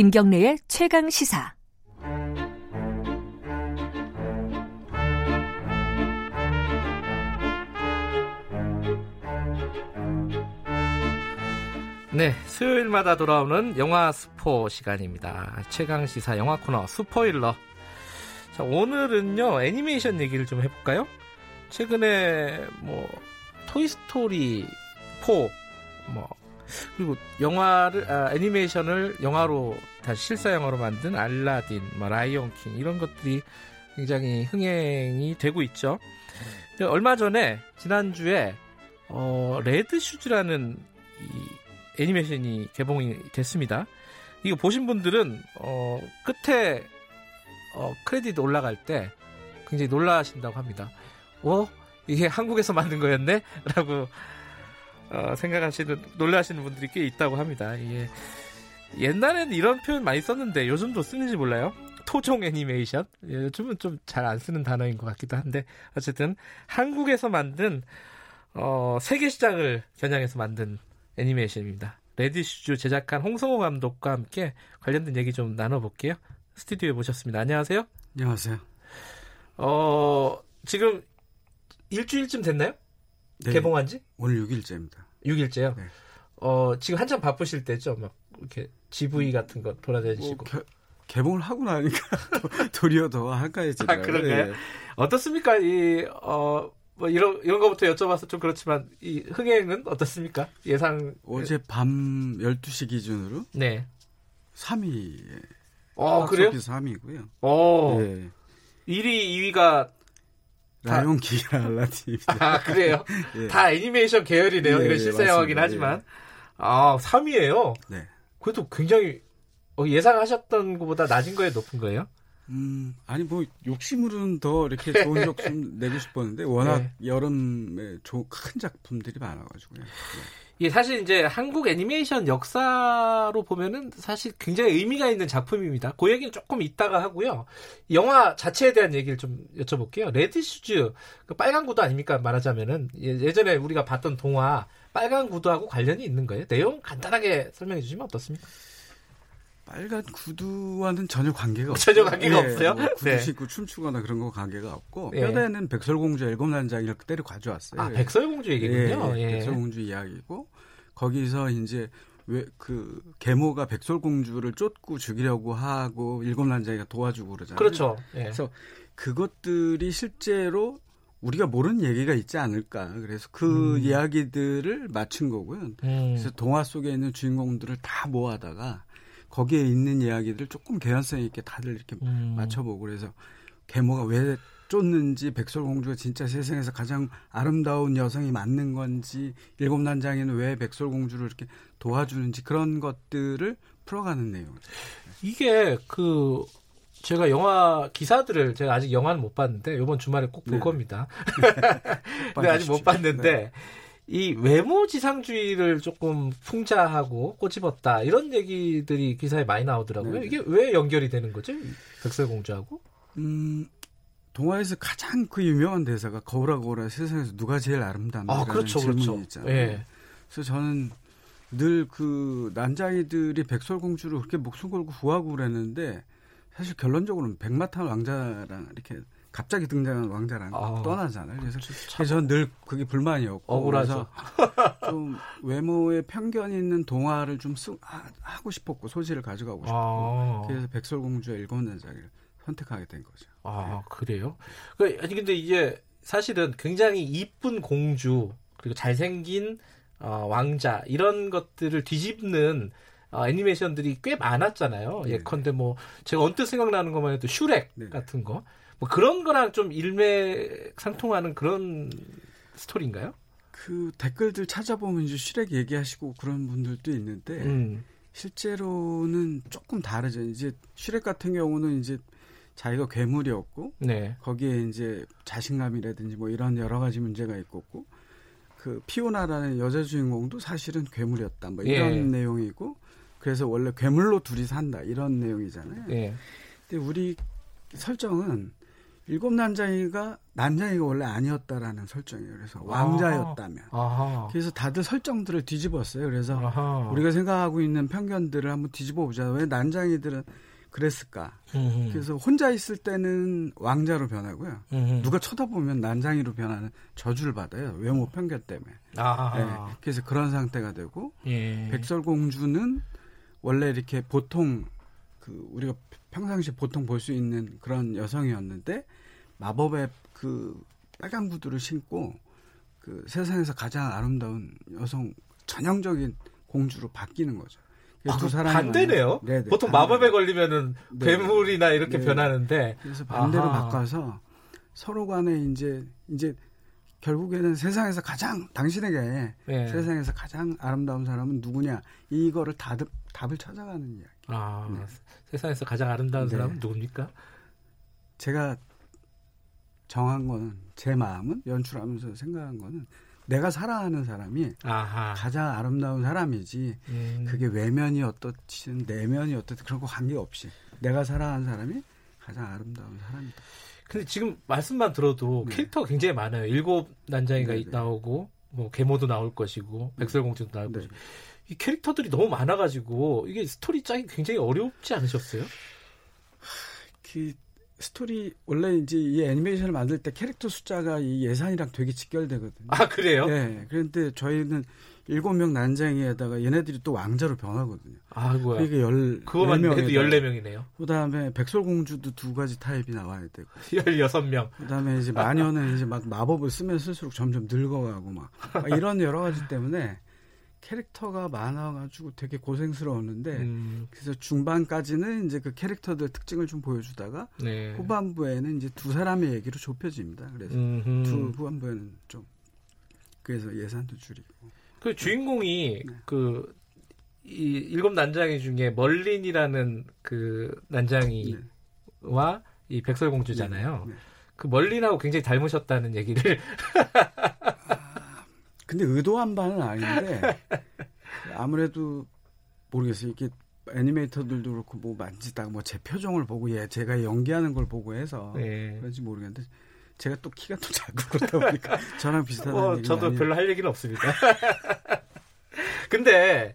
김경래의 최강 시사. 네, 수요일마다 돌아오는 영화 스포 시간입니다. 최강 시사 영화 코너 스포일러. 자, 오늘은요 애니메이션 얘기를 좀 해볼까요? 최근에 뭐 토이 스토리 4, 뭐 그리고 영화를 아, 애니메이션을 영화로 다시 실사 영화로 만든 알라딘, 뭐 라이온킹 이런 것들이 굉장히 흥행이 되고 있죠. 얼마 전에 지난주에 어, 레드 슈즈라는 이 애니메이션이 개봉이 됐습니다. 이거 보신 분들은 어, 끝에 어, 크레딧 올라갈 때 굉장히 놀라신다고 합니다. 어? 이게 한국에서 만든 거였네? 라고 어, 생각하시는 놀라시는 분들이 꽤 있다고 합니다. 이게 옛날에는 이런 표현 많이 썼는데 요즘도 쓰는지 몰라요. 토종 애니메이션 예, 요즘은 좀 잘 안 쓰는 단어인 것 같기도 한데 어쨌든 한국에서 만든 어, 세계 시장을 겨냥해서 만든 애니메이션입니다. 레드슈즈 제작한 홍성호 감독과 함께 관련된 얘기 좀 나눠볼게요. 스튜디오에 모셨습니다. 안녕하세요. 안녕하세요. 어, 지금 일주일쯤 됐나요? 네, 개봉한 지? 오늘 6일째입니다. 6일째요? 네. 어, 지금 한참 바쁘실 때죠? 막, 이렇게 GV 같은 거 뭐, 돌아다니시고. 개, 개봉을 하고 나니까 도리어 더 한가해지더라고요. 아, 그런가요? 어떻습니까? 이, 어, 뭐, 이런, 이런 거부터 여쭤봐서 좀 그렇지만, 이 흥행은 어떻습니까? 예상. 어제 밤 12시 기준으로 네. 3위. 어, 그래요? 3위고요. 어, 네. 1위, 2위가, 라이온 킹이라 알라딘입니다. 아, 그래요? 예. 다 애니메이션 계열이네요. 예, 이건 예, 실사 영화긴. 하지만. 아, 3위예요 네. 그래도 굉장히, 어, 예상하셨던 것보다 낮은 거에 높은 거예요? 음, 아니 뭐 욕심으로는 더 이렇게 좋은 욕심 내고 싶었는데 워낙 네. 여름에 조, 큰 작품들이 많아가지고요. 네. 이게 사실 이제 한국 애니메이션 역사로 보면은 사실 굉장히 의미가 있는 작품입니다. 그 얘기는 조금 이따가 하고요. 영화 자체에 대한 얘기를 좀 여쭤볼게요. 레드 슈즈, 그 빨간 구두 아닙니까? 말하자면은 예- 예전에 우리가 봤던 동화 빨간 구두하고 관련이 있는 거예요. 내용 간단하게 설명해 주시면 어떻습니까? 빨간 구두와는 전혀 관계가 전혀 없어요. 관계가 없어요? 뭐 구두 네. 신고 춤추거나 그런 거 관계가 없고 예. 뼈대는 백설공주 일곱 난장이를 그대로 가져왔어요. 아 백설공주 얘기군요. 예, 예. 백설공주 이야기고 거기서 이제 왜 그 계모가 백설공주를 쫓고 죽이려고 하고 일곱 난장이가 도와주고 그러잖아요. 그렇죠. 예. 그래서 그것들이 실제로 우리가 모르는 얘기가 있지 않을까. 그래서 그 음. 이야기들을 맞춘 거고요. 음. 그래서 동화 속에 있는 주인공들을 다 모아다가 거기에 있는 이야기들을 조금 개연성 있게 다들 이렇게 음. 맞춰보고 그래서 계모가 왜 쫓는지 백설공주가 진짜 세상에서 가장 아름다운 여성이 맞는 건지 일곱 난장이는 왜 백설공주를 이렇게 도와주는지 그런 것들을 풀어가는 내용이죠. 이게 그 제가 영화 기사들을 제가 아직 영화는 못 봤는데 이번 주말에 꼭볼 네. 겁니다. 근데 아직 못 봐주십시오. 봤는데 네. 이 외모 지상주의를 조금 풍자하고 꼬집었다 이런 얘기들이 기사에 많이 나오더라고요. 네. 이게 왜 연결이 되는 거죠? 이 백설공주하고? 음, 동화에서 가장 그 유명한 대사가 거울아 거울아 세상에서 누가 제일 아름답니까? 아 그렇죠, 질문이 그렇죠. 있잖아요. 예. 그래서 저는 늘 그 난장이들이 백설공주를 그렇게 목숨 걸고 구하고 그랬는데 사실 결론적으로는 백마탄 왕자랑 이렇게 갑자기 등장한 왕자랑 아. 떠나잖아요. 그래서, 그래서 저는 늘 그게 불만이었고 억울하죠. 그래서 좀 외모에 편견이 있는 동화를 좀 쓰, 하, 하고 싶었고 소재를 가져가고 싶었고 아, 그래서 백설공주의 일곱 난장이를 선택하게 된 거죠. 아 그래요? 그, 아니 근데 이게 사실은 굉장히 이쁜 공주 그리고 잘생긴 어, 왕자 이런 것들을 뒤집는 어, 애니메이션들이 꽤 많았잖아요. 네. 예컨대 뭐 제가 언뜻 생각나는 것만 해도 슈렉 네. 같은 거. 뭐 그런 거랑 좀 일맥상통하는 그런 스토리인가요? 그 댓글들 찾아보면 이제 슈렉 얘기하시고 그런 분들도 있는데 음. 실제로는 조금 다르죠. 이제 슈렉 같은 경우는 이제 자기가 괴물이었고 네. 거기에 이제 자신감이라든지 뭐 이런 여러 가지 문제가 있었고 그 피오나라는 여자 주인공도 사실은 괴물이었다 뭐 이런 예. 내용이고 그래서 원래 괴물로 둘이 산다 이런 내용이잖아요. 예. 근데 우리 설정은 일곱 난장이가 난장이가 원래 아니었다라는 설정이에요. 그래서 왕자였다면. 아하. 그래서 다들 설정들을 뒤집었어요. 그래서 아하. 우리가 생각하고 있는 편견들을 한번 뒤집어 보자. 왜 난장이들은 그랬을까? 음흠. 그래서 혼자 있을 때는 왕자로 변하고요. 음흠. 누가 쳐다보면 난장이로 변하는 저주를 받아요. 외모 편견 때문에. 네. 그래서 그런 상태가 되고 예. 백설공주는 원래 이렇게 보통 그 우리가 평상시 보통 볼 수 있는 그런 여성이었는데 마법의 그 빨간 구두를 신고 그 세상에서 가장 아름다운 여성 전형적인 공주로 바뀌는 거죠. 아, 두그 사람이 반대네요. 네네, 보통 반대. 마법에 걸리면은 네. 괴물이나 이렇게 네. 변하는데 그래서 반대로 아하. 바꿔서 서로 간에 이제 이제 결국에는 세상에서 가장 당신에게 예. 세상에서 가장 아름다운 사람은 누구냐 이거를 답, 답을 찾아가는 이야기. 아, 네. 세상에서 가장 아름다운 네. 사람은 누굽니까? 제가 정한 거는 제 마음은 연출하면서 생각한 거는 내가 사랑하는 사람이 아하. 가장 아름다운 사람이지 음. 그게 외면이 어떻든 내면이 어떻든 그런 거 관계없이 내가 사랑하는 사람이 가장 아름다운 사람이다. 근데 지금 말씀만 들어도 네. 캐릭터가 굉장히 많아요. 일곱 난장이가 네, 네. 나오고 뭐 계모도 나올 것이고 백설공주도 나올 네. 것이고 이 캐릭터들이 너무 많아가지고 이게 스토리 짜기 굉장히 어렵지 않으셨어요? 그 스토리 원래 이제 이 애니메이션을 만들 때 캐릭터 숫자가 이 예산이랑 되게 직결되거든요. 아 그래요? 네. 그런데 저희는 일곱 명 난장이에다가 얘네들이 또 왕자로 변하거든요. 아이고야. 그게 열 그거만 네 해도 명에다가 14명이네요. 그다음에 백설공주도 두 가지 타입이 나와야 되고 16명. 그다음에 이제 마녀는 이제 막 마법을 쓰면 쓸수록 점점 늙어가고 막, 막 이런 여러 가지 때문에 캐릭터가 많아가지고 되게 고생스러웠는데 음, 그래서 중반까지는 이제 그 캐릭터들 특징을 좀 보여주다가 네. 후반부에는 이제 두 사람의 얘기로 좁혀집니다. 그래서 음흠. 두 후반부에는 좀 그래서 예산도 줄이고 그 주인공이 네. 그, 이 일곱 난장이 중에 멀린이라는 그 난장이와 네. 이 백설공주잖아요. 네, 네. 그 멀린하고 굉장히 닮으셨다는 얘기를. 근데 의도한 바는 아닌데 아무래도 모르겠어요. 이게 애니메이터들도 그렇고 뭐 만지다가 뭐 제 표정을 보고 얘 제가 연기하는 걸 보고 해서 네. 그런지 모르겠는데 제가 또 키가 또 작고 그러다 보니까 저랑 비슷하다는 어, 얘기 저도 많이 별로 할 얘기는 없습니다. 근데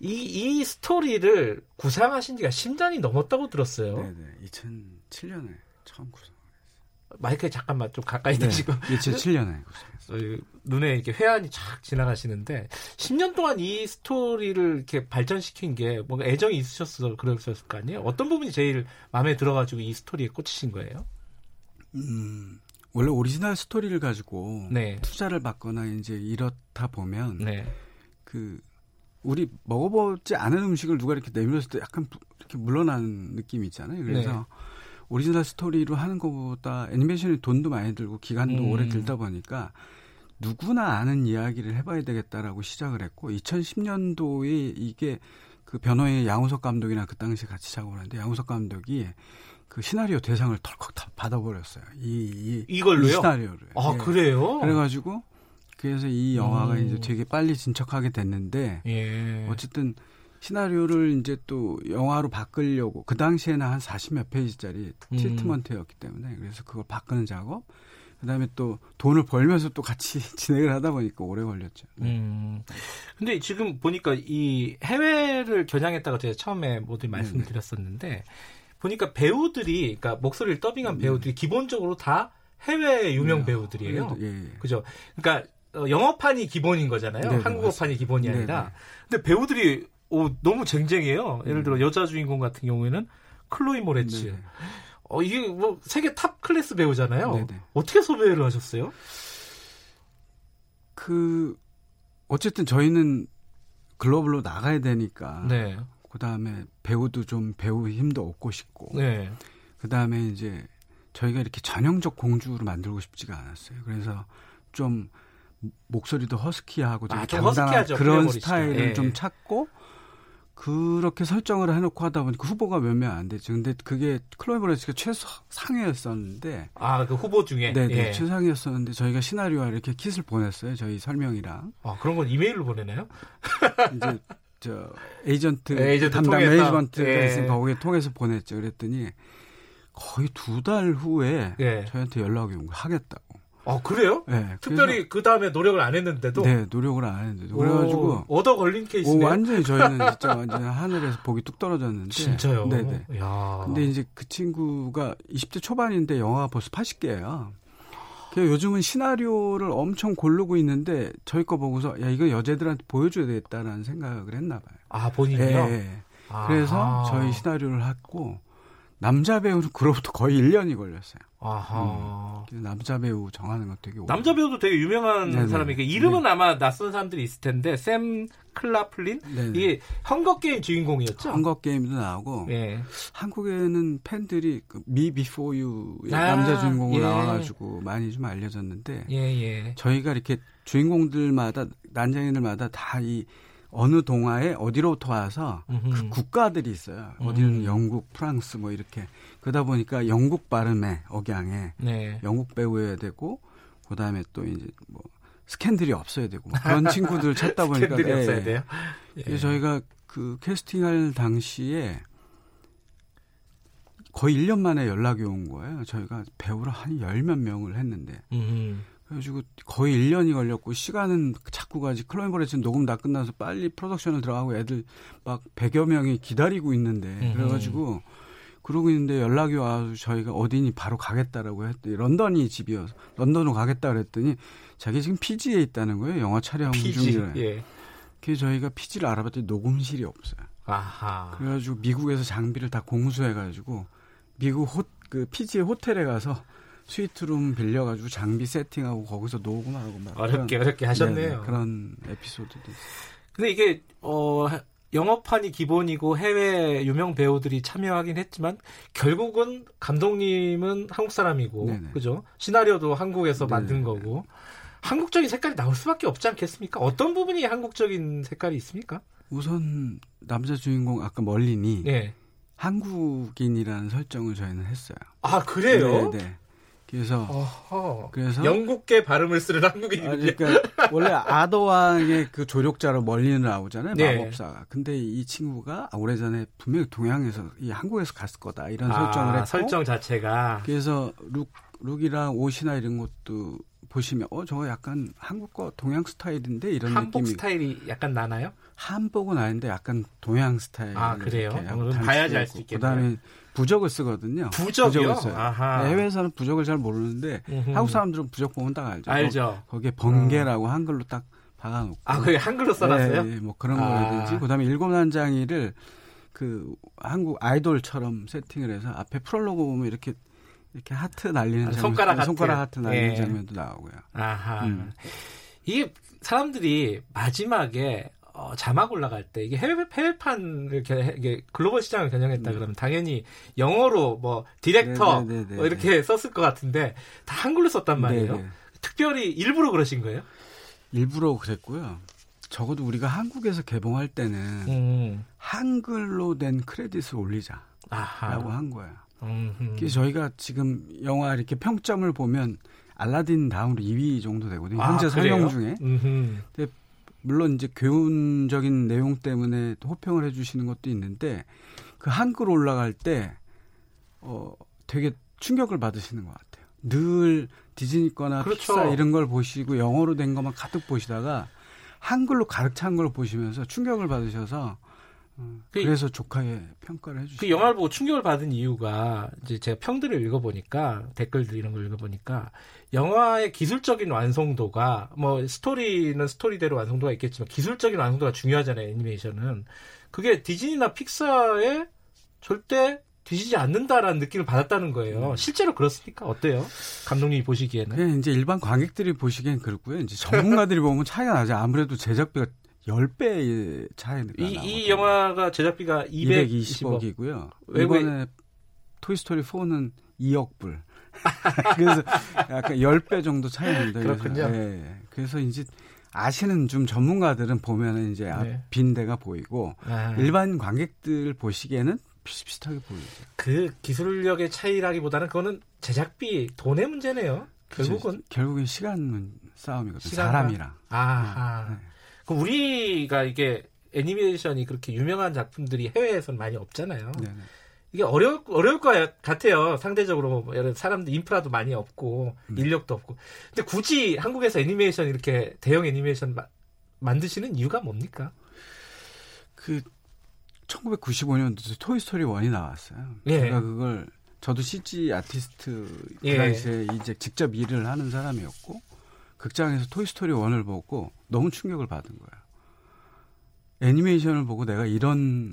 이, 이 스토리를 구상하신 지가 10년이 넘었다고 들었어요. 네네 2007년에 처음 구성. 마이크에 잠깐만 좀 가까이 네, 대시고 2007년에 구성했어요. 어, 눈에 이렇게 회한이 쫙 지나가시는데 10년 동안 이 스토리를 이렇게 발전시킨 게 뭔가 애정이 있으셨어 그랬을 거 아니에요? 어떤 부분이 제일 마음에 들어가지고 이 스토리에 꽂히신 거예요? 음, 원래 오리지널 스토리를 가지고 네, 투자를 받거나 이제 이렇다 보면 네, 그 우리 먹어보지 않은 음식을 누가 이렇게 내밀었을 때 약간 부- 이렇게 물러나는 느낌이 있잖아요. 그래서 네. 오리지널 스토리로 하는 것보다 애니메이션이 돈도 많이 들고 기간도 음. 오래 들다 보니까 누구나 아는 이야기를 해봐야 되겠다라고 시작을 했고 2010년도에 이게 그 변호의 양우석 감독이랑 그 당시에 같이 작업을 하는데 양우석 감독이 그 시나리오 대상을 덜컥 다 받아버렸어요. 이, 이, 이걸로요? 이 시나리오를. 아 예. 그래요? 그래가지고 그래서 이 영화가 음. 이제 되게 빨리 진척하게 됐는데 예, 어쨌든 시나리오를 이제 또 영화로 바꾸려고 그 당시에는 한 40 몇 페이지짜리 음. 트리트먼트였기 때문에 그래서 그걸 바꾸는 작업 그다음에 또 돈을 벌면서 또 같이 진행을 하다 보니까 오래 걸렸죠. 음. 근데 지금 보니까 이 해외를 겨냥했다가 제가 처음에 모두 말씀드렸었는데 보니까 배우들이 그러니까 목소리를 더빙한 배우들이 기본적으로 다 해외 유명 네. 배우들이에요. 예, 예. 그죠? 그러니까 어, 영어판이 기본인 거잖아요. 네네, 한국어판이 기본이. 아니라. 근데 배우들이 오, 너무 쟁쟁해요. 예를 들어 여자 주인공 같은 경우에는 클로이 모레츠. 네네. 어, 이게 뭐 세계 top class 배우잖아요. 네네. 어떻게 섭외를 하셨어요? 그 어쨌든 저희는 글로벌로 나가야 되니까 네. 그 다음에 배우도 좀 배우 힘도 얻고 싶고 네. 그 다음에 이제 저희가 이렇게 전형적 공주로 만들고 싶지가 않았어요. 그래서 좀 목소리도 허스키하고 되게 아, 좀 당당한 허스키하죠. 그런. 스타일을 예. 좀 찾고 그렇게 설정을 해놓고 하다 보니까 후보가 몇 명안 됐죠. 근데 그게 클로이버레스가 최상위였었는데 아, 그 후보 중에. 네네 예. 최상위였었는데 저희가 시나리오와 이렇게 kit을 보냈어요. 저희 설명이랑 아, 그런 건 이메일로 보내나요? 이제 저 에이전트, 에이전트 담당. 매니지먼트가 예. 있으니까 거기에 통해서 보냈죠. 그랬더니 거의 두 달 후에 예. 저희한테 연락이 온 거 하겠다고. 아 그래요? 네, 특별히 그 다음에 노력을 안 했는데도 네 노력을 안 했는데도 그래가지고 오, 얻어 걸린 오, 케이스네요. 완전히 저희는 진짜 완전 하늘에서 복이 뚝 떨어졌는데 진짜요? 네네. 야. 근데 이제 그 친구가 20대 초반인데 영화가 벌써 80개예요. 그 요즘은 시나리오를 엄청 고르고 있는데 저희 거 보고서 야 이거 여자들한테 보여줘야 되겠다라는 생각을 했나 봐요. 아 본인이요? 예, 예. 그래서. 저희 시나리오를 했고 남자 배우는 그로부터 거의 1년이 걸렸어요. 아하. 그래서 남자 배우 정하는 거 되게 남자 배우도 되게 유명한 네네. 사람이 그 이름은 아마 낯선 사람들이 있을 텐데 샘 클라플린 네네. 이게 헝거 게임 주인공이었죠. 헝거 게임도 나오고 예. 한국에는 팬들이 그 미 비포 유의 아, 남자 주인공으로 예. 나와가지고 많이 좀 알려졌는데 예, 예. 저희가 이렇게 주인공들마다 난쟁이들마다 다 이 어느 동화에 어디로부터 와서. 그 국가들이 있어요. 어디는 음. 영국, 프랑스 뭐 이렇게 그러다 보니까 영국 발음에 억양에 네. 영국 배우여야 되고 그다음에 또 이제 뭐 스캔들이 없어야 되고 뭐 그런 친구들 찾다 보니까 스캔들이 예, 없어야 예. 돼요. 예. 저희가 그 캐스팅할 당시에 거의 1년 만에 연락이 온 거예요. 저희가 배우를 한 열 몇 명을 했는데 음. 그래가지고 거의 1년이 걸렸고 시간은 자꾸 가지 클로이 모레츠 녹음 다 끝나서 빨리 프로덕션을 들어가고 애들 막 100여 명이 기다리고 있는데 음흠. 그래가지고 그러고 있는데 연락이 와서 저희가 어디니 바로 가겠다라고 했더니 런던이 집이어서 런던으로 가겠다 그랬더니 자기 지금 피지에 있다는 거예요 영화 촬영 피지. 중이라 예. 그래서 저희가 피지를 알아봤더니 녹음실이 없어요 아하. 그래가지고 미국에서 장비를 다 공수해가지고 미국 호, 그 피지의 호텔에 가서 스위트룸 빌려가지고 장비 세팅하고 거기서 녹음하고 막 어렵게 그런- 어렵게 하셨네요. 네네, 그런 에피소드도. 근데 이게 어 영업판이 기본이고 해외 유명 배우들이 참여하긴 했지만 결국은 감독님은 한국 사람이고 네네. 그죠? 시나리오도 한국에서 네네. 만든 거고 한국적인 색깔이 나올 수밖에 없지 않겠습니까? 어떤 부분이 한국적인 색깔이 있습니까? 우선 남자 주인공 아까 멀린이 예. 한국인이라는 설정을 저희는 했어요. 아 그래요? 네, 네. 그래서 어허. 그래서 영국계 발음을 쓰는 한국인이 아, 그러니까 원래 아더왕의 그 조력자로 멀리는 나오잖아요 네. 마법사가. 근데 이 친구가 오래전에 분명히 동양에서 이 한국에서 갔을 거다 이런 아, 설정을 했고 설정 자체가 그래서 룩 룩이랑 옷이나 이런 것도 보시면 어 저거 약간 한국 거 동양 스타일인데 이런 한복 느낌이 스타일이 약간 나나요? 한복은 아닌데 약간 동양 스타일 아, 그래요? 봐야지 알 수 있고. 있겠네요. 그다음에 부적을 쓰거든요. 부적이요? 부적을. 네, 해외에서는 부적을 잘 모르는데 음흠. 한국 사람들은 부적 보면 딱 알죠. 알죠. 거, 기에 번개라고 한글로 딱 박아놓고. 아, 그게 한글로 써놨어요? 네, 네, 뭐 그런 아. 거라든지 그다음에 일곱 난쟁이를 그 한국 아이돌처럼 세팅을 해서 앞에 프롤로그 보면 이렇게 이렇게 하트 날리는 아, 장면, 손가락 하트. 손가락 하트 날리는 예. 장면도 나오고요. 아하. 음. 이게 사람들이 마지막에 어, 자막 올라갈 때 이게 해외 해외판을 겨- 이게 글로벌 시장을 겨냥했다 그러면 당연히 영어로 뭐 디렉터 네, 네, 네, 네, 뭐 이렇게 썼을 것 같은데 다 한글로 썼단 말이에요. 네, 네. 특별히 일부러 그러신 거예요? 일부러 그랬고요. 적어도 우리가 한국에서 개봉할 때는 음. 한글로 된 크레딧을 올리자라고 아하. 한 거예요. 그래서 저희가 지금 영화 이렇게 평점을 보면 알라딘 다음으로 2위 정도 되거든요. 아, 현재? 상영 중에. 음흠. 물론 이제 교훈적인 내용 때문에 호평을 해주시는 것도 있는데 그 한글 올라갈 때 어, 되게 충격을 받으시는 것 같아요. 늘 디즈니 거나 그렇죠. 픽사 이런 걸 보시고 영어로 된 것만 가득 보시다가 한글로 가득 찬 걸 보시면서 충격을 받으셔서 어, 그- 그래서 조카에 평가를 해주시고 그 영화를 보고 충격을 받은 이유가 이제 제가 평들을 읽어보니까 댓글들 이런 걸 읽어보니까 영화의 기술적인 완성도가 뭐 스토리는 스토리대로 완성도가 있겠지만 기술적인 완성도가 중요하잖아요 애니메이션은 그게 디즈니나 픽사에 절대 뒤지지 않는다라는 느낌을 받았다는 거예요. 실제로 그렇습니까? 어때요? 감독님이 보시기에는 그냥 이제 일반 관객들이 보시기엔 그렇고요. 이제 전문가들이 보면 차이가 나죠. 아무래도 제작비가 10배의 차이가 이. 이 영화가 제작비가 220억 220억이고요. 외국에- 이번에 토이스토리 4는 2억 불. 그래서 약간 10배 정도 차이 납니다. 그래서, 그렇군요. 예, 예. 그래서 이제 아시는 좀 전문가들은 보면은 이제 앞 네. 빈 데가 보이고 아, 일반 관객들 보시기에는 비슷비슷하게 보이죠. 그 기술력의 차이라기보다는 그거는 제작비 돈의 문제네요. 결국은 그죠? 결국엔 시간 싸움이거든요. 시간과- 사람이랑. 아하. 네. 그럼 우리가 이게 애니메이션이 그렇게 유명한 작품들이 해외에서는 많이 없잖아요. 네, 네. 이게 어려 어려울 것 같아요. 상대적으로 뭐 사람들 인프라도 많이 없고 음. 인력도 없고. 근데 굳이 한국에서 애니메이션 이렇게 대형 애니메이션 마- 만드시는 이유가 뭡니까? 그 1995년도에 토이 스토리 1이 나왔어요. 예. 제가 그걸 저도 CG 아티스트 그 예. 당시에 이제 직접 일을 하는 사람이었고 극장에서 토이스토리 1을 보고 너무 충격을 받은 거예요. 애니메이션을 보고 내가 이런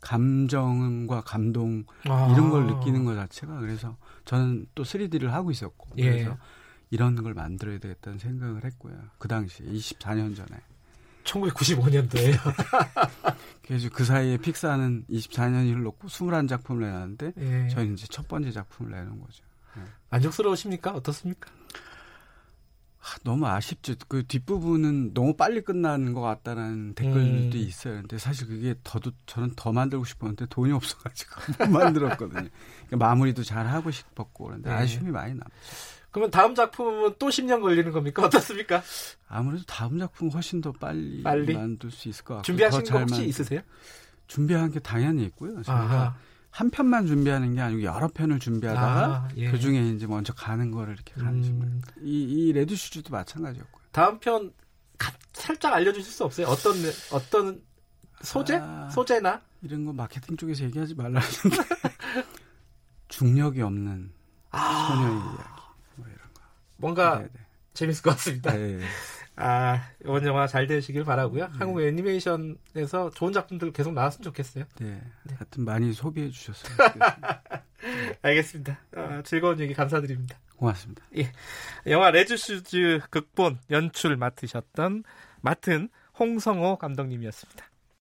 감정과 감동 이런 걸 느끼는 것 자체가 그래서 저는 또 3D를 하고 있었고 예. 그래서 이런 걸 만들어야 되겠다는 생각을 했고요. 그 당시에 24년 전에. 1995년도에요. 그래서 그 사이에 픽사는 24년이 흘렀고 21작품을 내놨는데 예. 저희는 이제 첫 번째 작품을 내는 거죠. 만족스러우십니까? 어떻습니까? 아, 너무 아쉽죠. 그 뒷부분은 너무 빨리 끝나는 것 같다는 댓글도 음. 있어요. 근데 사실 그게 더도 저는 더 만들고 싶었는데 돈이 없어가지고 못 만들었거든요. 그러니까 마무리도 잘 하고 싶었고 그런데 네. 아쉬움이 많이 남. 그러면 다음 작품은 또 10년 걸리는 겁니까? 어떻습니까? 아무래도 다음 작품 훨씬 더 빨리, 빨리? 만들 수 있을 것 같고 준비하신 거 혹시 만- 있으세요? 준비한 게 당연히 있고요. 저희가 아하. 한 편만 준비하는 게 아니고 여러 편을 준비하다가 아, 예. 그 중에 이제 먼저 가는 거를 이렇게 가는 식 음, 이, 이 레드 슈즈도 마찬가지였고요. 다음 편 가- 살짝 알려주실 수 없어요? 어떤 어떤 소재? 아. 소재나? 이런 거 마케팅 쪽에서 얘기하지 말라 하는데 중력이 없는 아. 소녀의 이야기 뭐 이런 거. 뭔가 네, 재밌을 것 같습니다. 네. 네. 아 이번 영화 잘 되시길 바라고요. 네. 한국 애니메이션에서 좋은 작품들 계속 나왔으면 좋겠어요. 네. 하여튼 많이 소비해 주셨어요. 알겠습니다. 아, 즐거운 얘기 감사드립니다. 고맙습니다. 영화 레드슈즈 극본 연출 맡으셨던 맡은 홍성호 감독님이었습니다.